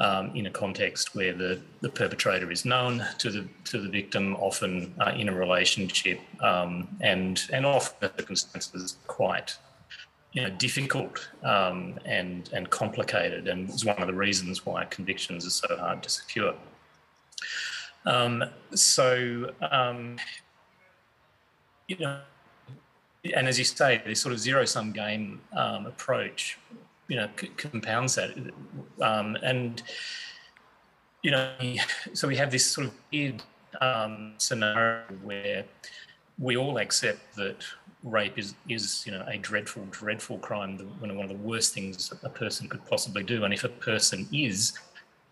um, in a context where the, the perpetrator is known to the to the victim, often uh, in a relationship, um, and and often circumstances quite you know difficult um, and and complicated, and is one of the reasons why convictions are so hard to secure. Um, so um, you know. And as you say, this sort of zero-sum game um, approach you know c- compounds that um, and you know so we have this sort of weird um, scenario where we all accept that rape is, is you know, a dreadful, dreadful crime, one of the worst things a person could possibly do. And if a person is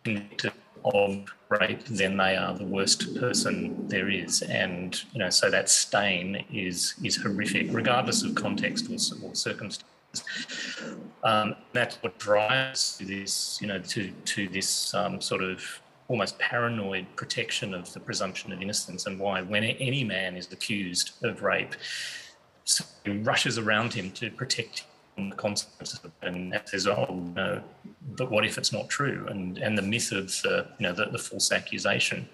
convicted of rape, then they are the worst person there is. And, you know, so that stain is, is horrific, regardless of context or, or circumstance. Um, that's what drives this, you know, to to this um, sort of almost paranoid protection of the presumption of innocence, and why when any man is accused of rape, he rushes around him to protect him the consequences of it and says, "Oh no, but what if it's not true?" And and the myth of the you know the, the false accusation.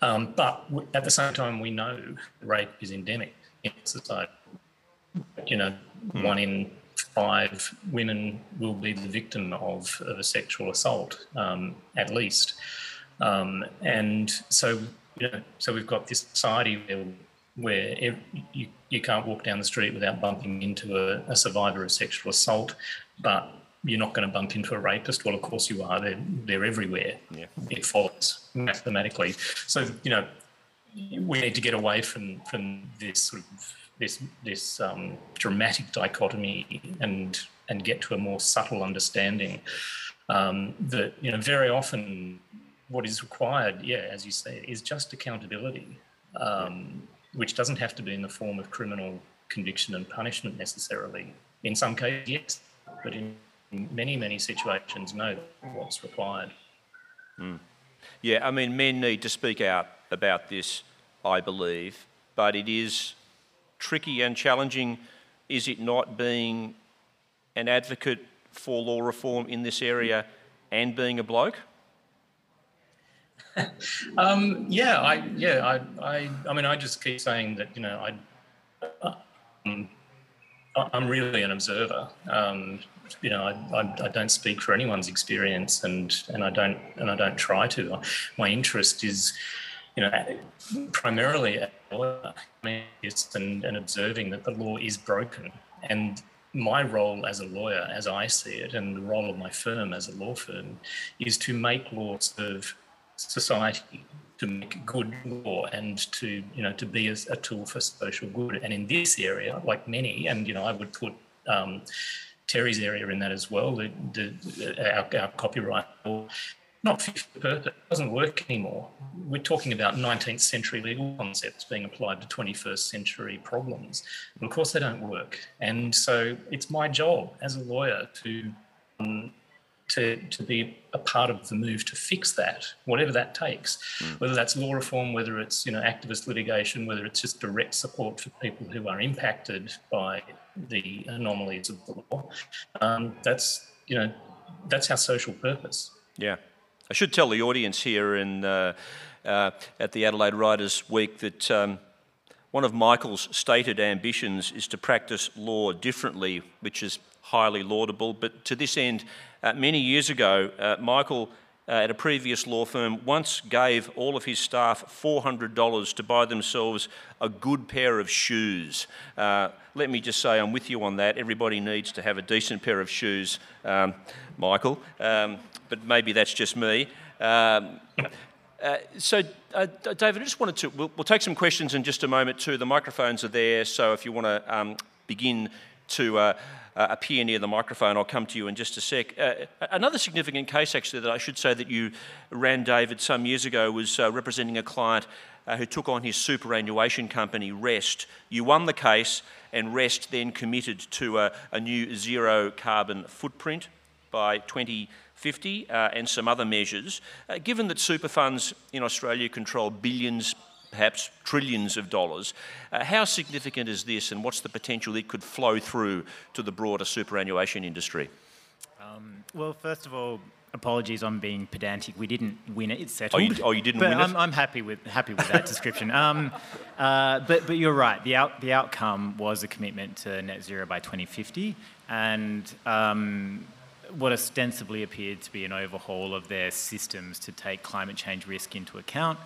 Um, but at the same time, we know rape is endemic in society. You know, mm. one in five women will be the victim of, of a sexual assault, um, at least. Um, and so, you know, so we've got this society where where you, you can't walk down the street without bumping into a, a survivor of sexual assault, but you're not going to bump into a rapist. Well, of course you are. They're, they're everywhere. Yeah. It follows mathematically. So, you know, we need to get away from, from this sort of this, this um, dramatic dichotomy and, and get to a more subtle understanding um, that, you know, very often what is required, yeah, as you say, is just accountability. Um, which doesn't have to be in the form of criminal conviction and punishment necessarily. In some cases, yes, but in many, many situations, no, what's required. Mm. Yeah, I mean, men need to speak out about this, I believe, but it is tricky and challenging, is it not, being an advocate for law reform in this area and being a bloke? um, yeah, I yeah I, I I mean I just keep saying that you know I um, I'm really an observer. Um, you know, I, I, I, don't speak for anyone's experience, and and I don't and I don't try to. My interest is, you know, primarily and, and observing that the law is broken. And my role as a lawyer, as I see it, and the role of my firm as a law firm, is to make law serve society to make good law and to you know to be a, a, tool for social good. And in this area like many and you know i would put um, Terri's area in that as well the, the, our, our copyright law. Not fit for purpose doesn't work anymore. We're talking about 19th century legal concepts being applied to 21st century problems. And of course they don't work. And so it's my job as a lawyer to um, to, to be a part of the move to fix that, whatever that takes, mm. whether that's law reform, whether it's you know activist litigation, whether it's just direct support for people who are impacted by the anomalies of the law. Um, that's you know that's our social purpose. Yeah, I should tell the audience here in uh, uh, at the Adelaide Writers Week that. Um, one of Michael's stated ambitions is to practice law differently, which is highly laudable. But to this end, uh, many years ago, uh, Michael uh, at a previous law firm once gave all of his staff $400 to buy themselves a good pair of shoes. Uh, let me just say, I'm with you on that. Everybody needs to have a decent pair of shoes, um, Michael, um, but maybe that's just me. Um, uh, so, uh, David, I just wanted to, we'll, we'll, take some questions in just a moment too. The microphones are there, so if you want to um, begin to uh, uh, appear near the microphone. I'll come to you in just a sec. Uh, another significant case, actually, that I should say that you ran, David, some years ago was uh, representing a client uh, who took on his superannuation company, Rest. You won the case, and Rest then committed to a, a new zero carbon footprint by 2050 uh, and some other measures. Uh, given that super funds in Australia control billions perhaps trillions of dollars. Uh, how significant is this, and what's the potential it could flow through to the broader superannuation industry? Um, well, first of all, apologies on being pedantic. We didn't win it; it's settled. Oh, you, oh, you didn't but win I'm, it. I'm happy with happy with that description. Um, uh, but but you're right. The out, the outcome was a commitment to net zero by 2050, and um, what ostensibly appeared to be an overhaul of their systems to take climate change risk into account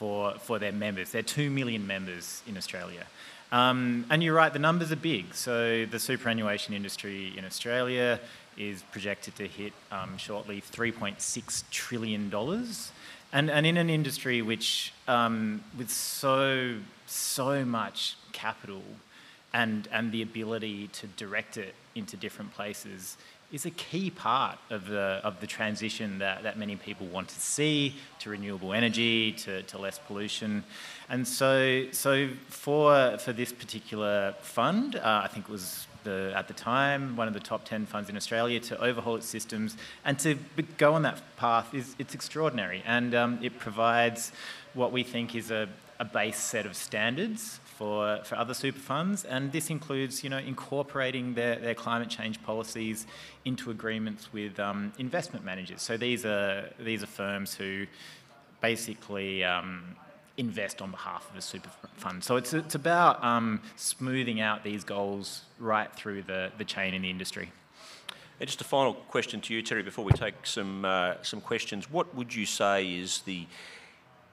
for, for their members. They're 2 million members in Australia. Um, and you're right, the numbers are big. So the superannuation industry in Australia is projected to hit um, shortly $3.6 trillion. And, and in an industry which, um, with so, so much capital and, and the ability to direct it into different places, is a key part of the, of the transition that, that many people want to see to renewable energy, to, to less pollution. And so, so for, for this particular fund, uh, I think it was the, at the time one of the top 10 funds in Australia to overhaul its systems and to go on that path is it's extraordinary. And um, it provides what we think is a, a base set of standards for, for other super funds, and this includes, you know, incorporating their, their climate change policies into agreements with um, investment managers. So these are these are firms who basically um, invest on behalf of a super fund. So it's it's about um, smoothing out these goals right through the, the chain in the industry. And just a final question to you, Terri, before we take some uh, some questions. What would you say is the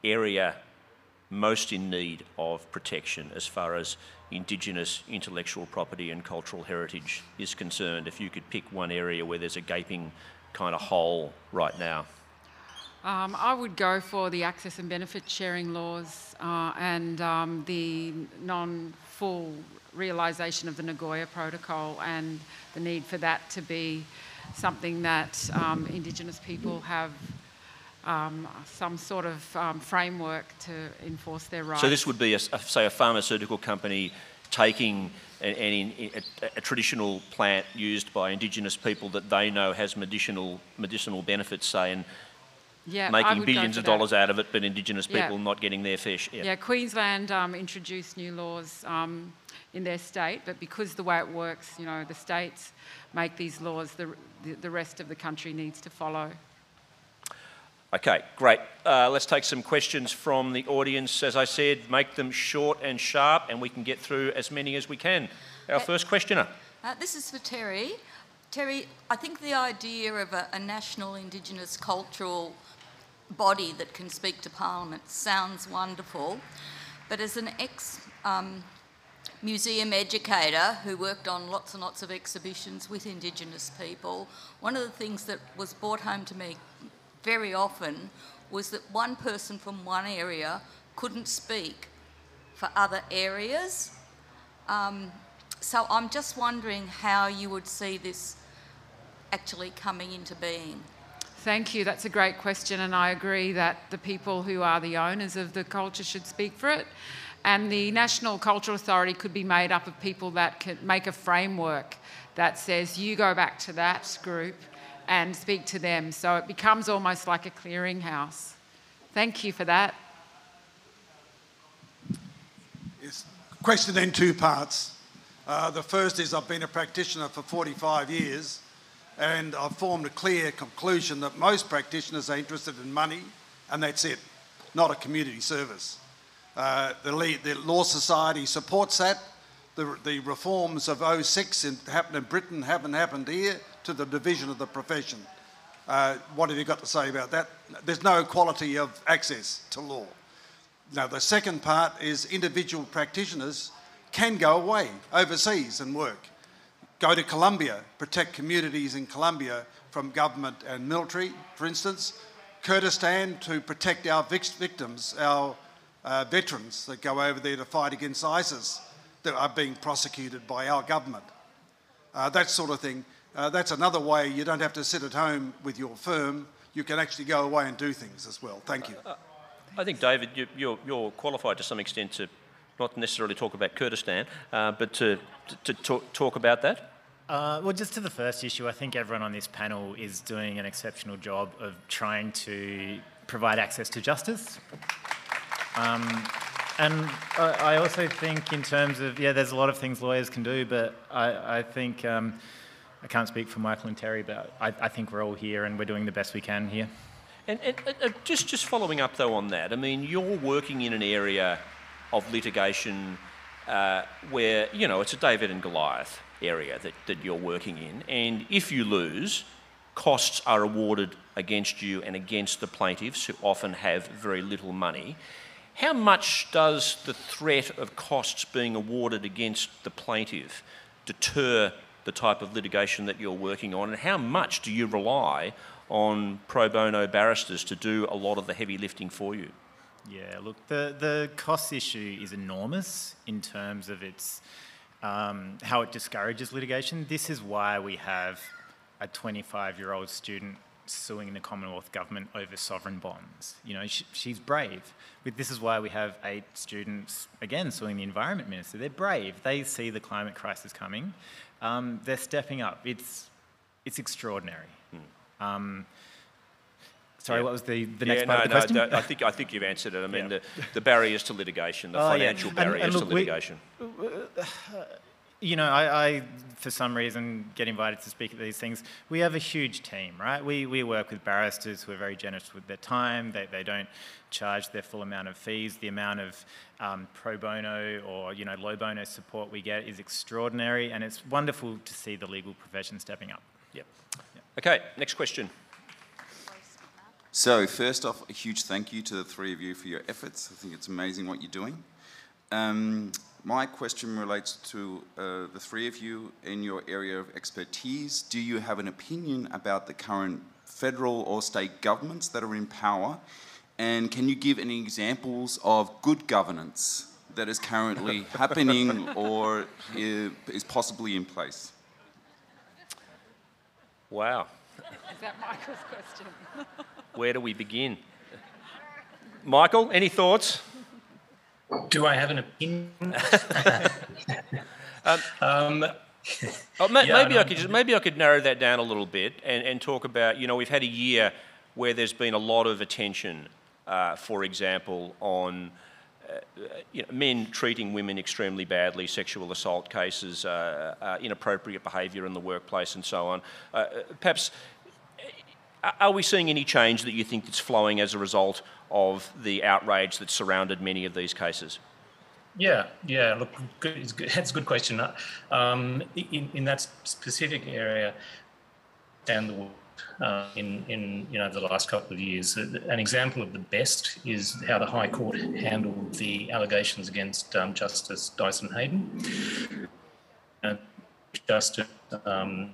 area most in need of protection as far as Indigenous intellectual property and cultural heritage is concerned? If you could pick one area where there's a gaping kind of hole right now. Um, I would go for the access and benefit sharing laws uh, and um, the non full realisation of the Nagoya Protocol and the need for that to be something that um, Indigenous people have um, some sort of um, framework to enforce their rights. So this would be, a, a, say, a pharmaceutical company taking an, an, a, a, traditional plant used by Indigenous people that they know has medicinal medicinal benefits, say, and yeah, making billions of dollars out of it, but Indigenous people yeah. not getting their fish. Yeah, yeah Queensland um, introduced new laws um, in their state, but because the way it works, you know, the states make these laws, the, the, the rest of the country needs to follow. Okay, great. Uh, let's take some questions from the audience. As I said, make them short and sharp, and we can get through as many as we can. Our uh, first questioner. Uh, this is for Terri. Terri, I think the idea of a, a national Indigenous cultural body that can speak to Parliament sounds wonderful, but as an ex um, museum educator who worked on lots and lots of exhibitions with Indigenous people, one of the things that was brought home to me very often was that one person from one area couldn't speak for other areas. Um, so I'm just wondering how you would see this actually coming into being. Thank you. That's a great question, and I agree that the people who are the owners of the culture should speak for it. And the National Cultural Authority could be made up of people that can make a framework that says you go back to that group and speak to them. So it becomes almost like a clearinghouse. Thank you for that. Yes. Question in two parts. Uh, the first is I've been a practitioner for 45 years and I've formed a clear conclusion that most practitioners are interested in money and that's it, not a community service. Uh, the, the, Law Society supports that. The, the reforms of 06 in, happened in Britain haven't happened here to the division of the profession. Uh, what have you got to say about that? There's no equality of access to law. Now, the second part is individual practitioners can go away overseas and work. Go to Colombia, protect communities in Colombia from government and military, for instance. Kurdistan to protect our victims, our uh, veterans that go over there to fight against ISIS that are being prosecuted by our government. Uh, that sort of thing. Uh, that's another way you don't have to sit at home with your firm. You can actually go away and do things as well. Thank you. Uh, I think, David, you, are you're, you're qualified to some extent to not necessarily talk about Kurdistan, uh, but to, to, to talk, talk about that. Uh, well, just to the first issue, I think everyone on this panel is doing an exceptional job of trying to provide access to justice. Um, and I, also think, in terms of, yeah, there's a lot of things lawyers can do, but I, I think um, I can't speak for Michael and Terri, but I, I, think we're all here and we're doing the best we can here. And, and, just just following up though on that, I mean, you're working in an area of litigation uh, where you know it's a David and Goliath area that, that you're working in, and if you lose, costs are awarded against you and against the plaintiffs who often have very little money. How much does the threat of costs being awarded against the plaintiff deter the type of litigation that you're working on, and how much do you rely on pro bono barristers to do a lot of the heavy lifting for you? Yeah, look, the, the cost issue is enormous in terms of its um, how it discourages litigation. This is why we have a 25 year old student suing the Commonwealth government over sovereign bonds. You know, she, she's brave. This is why we have eight students, again, suing the Environment Minister. They're brave. They see the climate crisis coming. Um, they're stepping up. It's, it's extraordinary. Hmm. Um, Sorry, yeah. what was the, the next yeah, part no, of the question? No, I think I think you've answered it. I mean, yeah. the, the barriers to litigation, the oh, financial barriers and, and look, to litigation. We, you know, I, I, for some reason, get invited to speak at these things. We have a huge team, right? We, we work with barristers who are very generous with their time. They, they don't charge their full amount of fees. The amount of um, pro bono or, you know, low bono support we get is extraordinary, and it's wonderful to see the legal profession stepping up. Yep. yep. Okay, next question. So, first off, a huge thank you to the three of you for your efforts. I think it's amazing what you're doing. Um, my question relates to uh, the three of you in your area of expertise. Do you have an opinion about the current federal or state governments that are in power? And can you give any examples of good governance that is currently happening or is possibly in place? Wow. Is that Michael's question? Where do we begin? Michael, any thoughts? Do I have an opinion? um, um, oh, ma- yeah, maybe I could just, maybe I could narrow that down a little bit and, and talk about you know we've had a year where there's been a lot of attention, uh, for example, on uh, you know, men treating women extremely badly, sexual assault cases, uh, uh inappropriate behaviour in the workplace, and so on. Uh, perhaps are we seeing any change that you think that's flowing as a result of the outrage that surrounded many of these cases? Yeah, yeah. Look, that's a good question. Um, in, in that specific area, down the uh, in in you know the last couple of years, an example of the best is how the High Court handled the allegations against um, Justice Dyson Heydon. Uh, Justice um,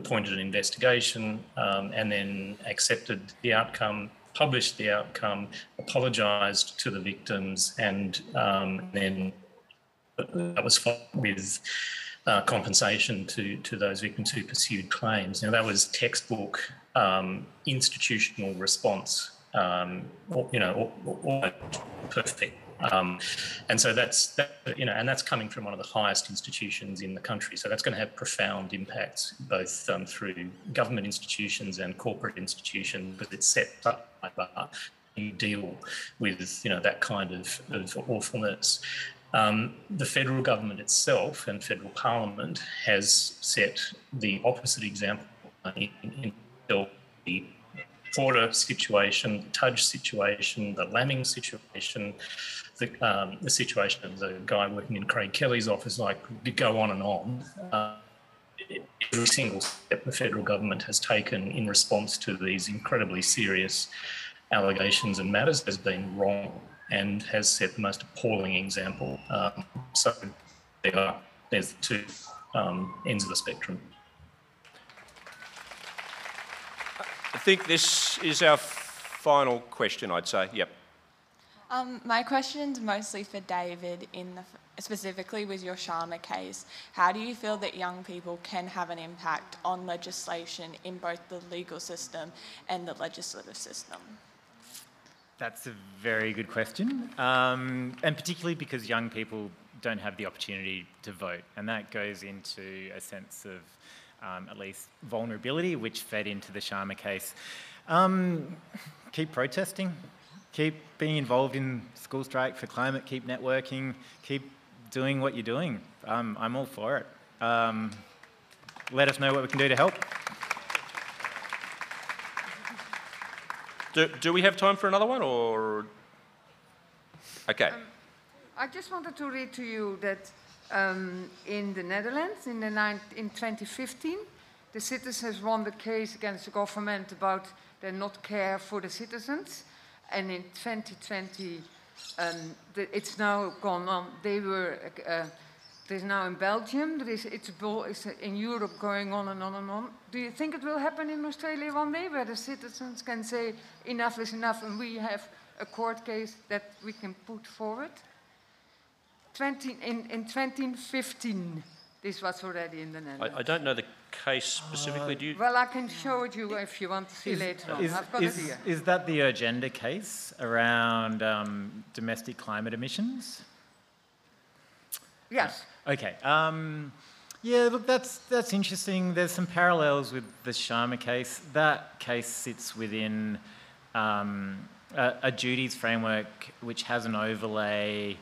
appointed an investigation um, and then accepted the outcome, published the outcome, apologised to the victims, and um, then that was followed with uh, compensation to, to those victims who pursued claims. Now, that was textbook um, institutional response, um, you know, perfect um, and so that's that, you know, and that's coming from one of the highest institutions in the country. So that's going to have profound impacts both um, through government institutions and corporate institutions because it's set up like that. You deal with you know that kind of, of awfulness. Um, the federal government itself and federal parliament has set the opposite example in, in the Porter situation, the Tudge situation, the Laming situation, the, um, the situation of the guy working in Craig Kelly's office, like go on and on. Uh, every single step the federal government has taken in response to these incredibly serious allegations and matters has been wrong and has set the most appalling example. Um, so there are, there's the two um, ends of the spectrum. I think this is our final question, I'd say. Yep. Um, my question's mostly for David, in the, specifically with your Sharma case. How do you feel that young people can have an impact on legislation in both the legal system and the legislative system? That's a very good question, um, and particularly because young people don't have the opportunity to vote, and that goes into a sense of um, at least vulnerability, which fed into the Sharma case. Um, keep protesting, keep being involved in school strike for climate, keep networking, keep doing what you're doing. Um, I'm all for it. Um, let us know what we can do to help. Do, do we have time for another one or? Okay. Um, I just wanted to read to you that um, in the Netherlands in, the in 2015, the citizens won the case against the government about their not care for the citizens and in 2020, um, the, it's now gone on. They were uh, There's now in Belgium, there is, it's, it's in Europe going on and on and on. Do you think it will happen in Australia one day where the citizens can say enough is enough and we have a court case that we can put forward? 20, in, in 2015, this was already in the Netherlands. I, I don't know the case specifically. Do you? Well, I can show it you if you want to see Is, later on. is, I've got is, it here. is that the Urgenda case around um, domestic climate emissions? Yes. Okay. Um, yeah, look, that's that's interesting. There's some parallels with the Sharma case. That case sits within um, a, a duties framework which has an overlay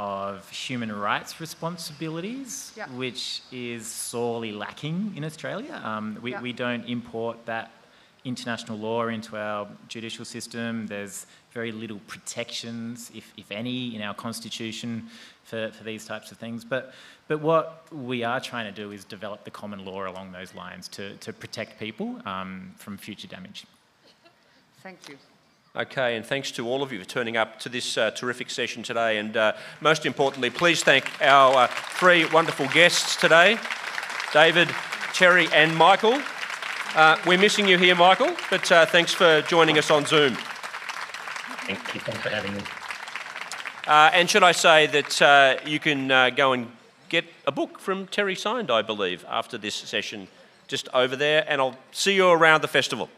of human rights responsibilities, Yeah. which is sorely lacking in Australia. Um, we, Yeah. we don't import that international law into our judicial system. There's very little protections, if, if any, in our constitution for, for these types of things. But, but what we are trying to do is develop the common law along those lines to, to protect people um, from future damage. Thank you. Okay, and thanks to all of you for turning up to this uh, terrific session today. And uh, most importantly, please thank our uh, three wonderful guests today David, Terri, and Michael. Uh, we're missing you here, Michael, but uh, thanks for joining us on Zoom. Thank you. Thanks for having me. Uh, and should I say that uh, you can uh, go and get a book from Terri signed, I believe, after this session, just over there, and I'll see you around the festival.